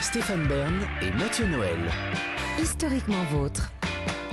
Stéphane Bern et Mathieu Noël. Historiquement vôtre.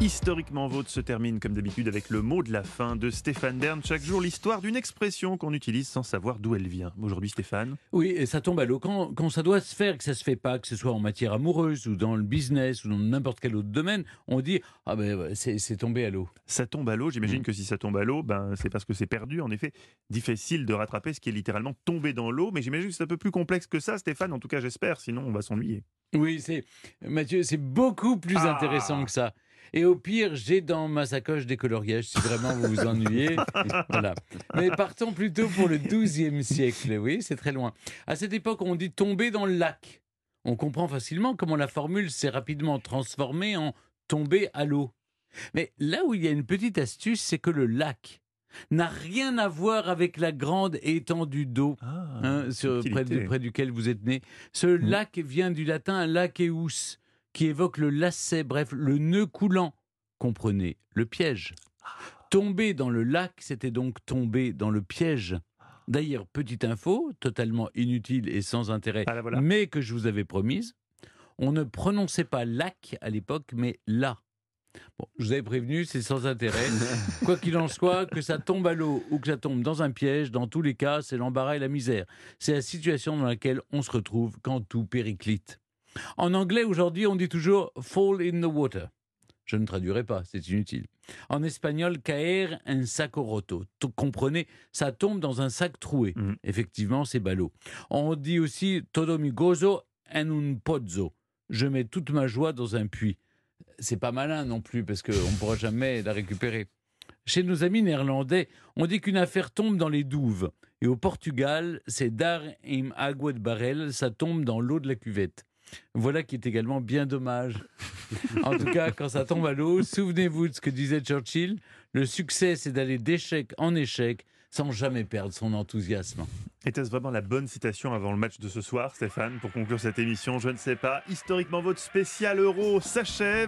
Historiquement Vôtre se termine comme d'habitude avec le mot de la fin de Stéphane Bern. Chaque jour, l'histoire d'une expression qu'on utilise sans savoir d'où elle vient. Aujourd'hui, Stéphane Oui, et ça tombe à l'eau. Quand, quand ça doit se faire, que ça se fait pas, que ce soit en matière amoureuse ou dans le business ou dans n'importe quel autre domaine, on dit ah ben c'est c'est tombé à l'eau. Ça tombe à l'eau. J'imagine Mm. que si ça tombe à l'eau, ben, c'est parce que c'est perdu. En effet, difficile de rattraper ce qui est littéralement tombé dans l'eau. Mais j'imagine que c'est un peu plus complexe que ça, Stéphane. En tout cas, j'espère. Sinon, on va s'ennuyer. Oui, c'est Mathieu, c'est beaucoup plus Ah. intéressant que ça. Et au pire, j'ai dans ma sacoche des coloriages si vraiment vous vous ennuyez. voilà. Mais partons plutôt pour le XIIe siècle. Oui, c'est très loin. À cette époque, on dit tomber dans le lac. On comprend facilement comment la formule s'est rapidement transformée en tomber à l'eau. Mais là où il y a une petite astuce, c'est que le lac n'a rien à voir avec la grande étendue d'eau Ah, hein, près, duquel vous êtes né. Ce Mm. lac vient du latin laceus, qui évoque le lacet, bref, le nœud coulant. Comprenez, le piège. Tomber dans le lac, c'était donc tomber dans le piège. D'ailleurs, petite info, totalement inutile et sans intérêt, Ah, là, voilà. mais que je vous avais promise, on ne prononçait pas lac à l'époque, mais là. Bon, je vous avais prévenu, c'est sans intérêt. Quoi qu'il en soit, que ça tombe à l'eau ou que ça tombe dans un piège, dans tous les cas, c'est l'embarras et la misère. C'est la situation dans laquelle on se retrouve quand tout périclite. En anglais, aujourd'hui, on dit toujours fall in the water. Je ne traduirai pas, c'est inutile. En espagnol, caer en saco roto. Comprenez, ça tombe dans un sac troué. Mhm. Effectivement, c'est ballot. On dit aussi todo mi gozo en un pozzo. Je mets toute ma joie dans un puits. C'est pas malin non plus, parce qu'on ne pourra jamais la récupérer. Chez nos amis néerlandais, on dit qu'une affaire tombe dans les douves. Et au Portugal, c'est dar im agua de barrel, ça tombe dans l'eau de la cuvette. Voilà qui est également bien dommage. En tout cas, quand ça tombe à l'eau, souvenez-vous de ce que disait Churchill, le succès c'est d'aller d'échec en échec sans jamais perdre son enthousiasme. Était-ce vraiment la bonne citation avant le match de ce soir, Stéphane, pour conclure cette émission Je ne sais pas. Historiquement, votre spécial euro s'achève.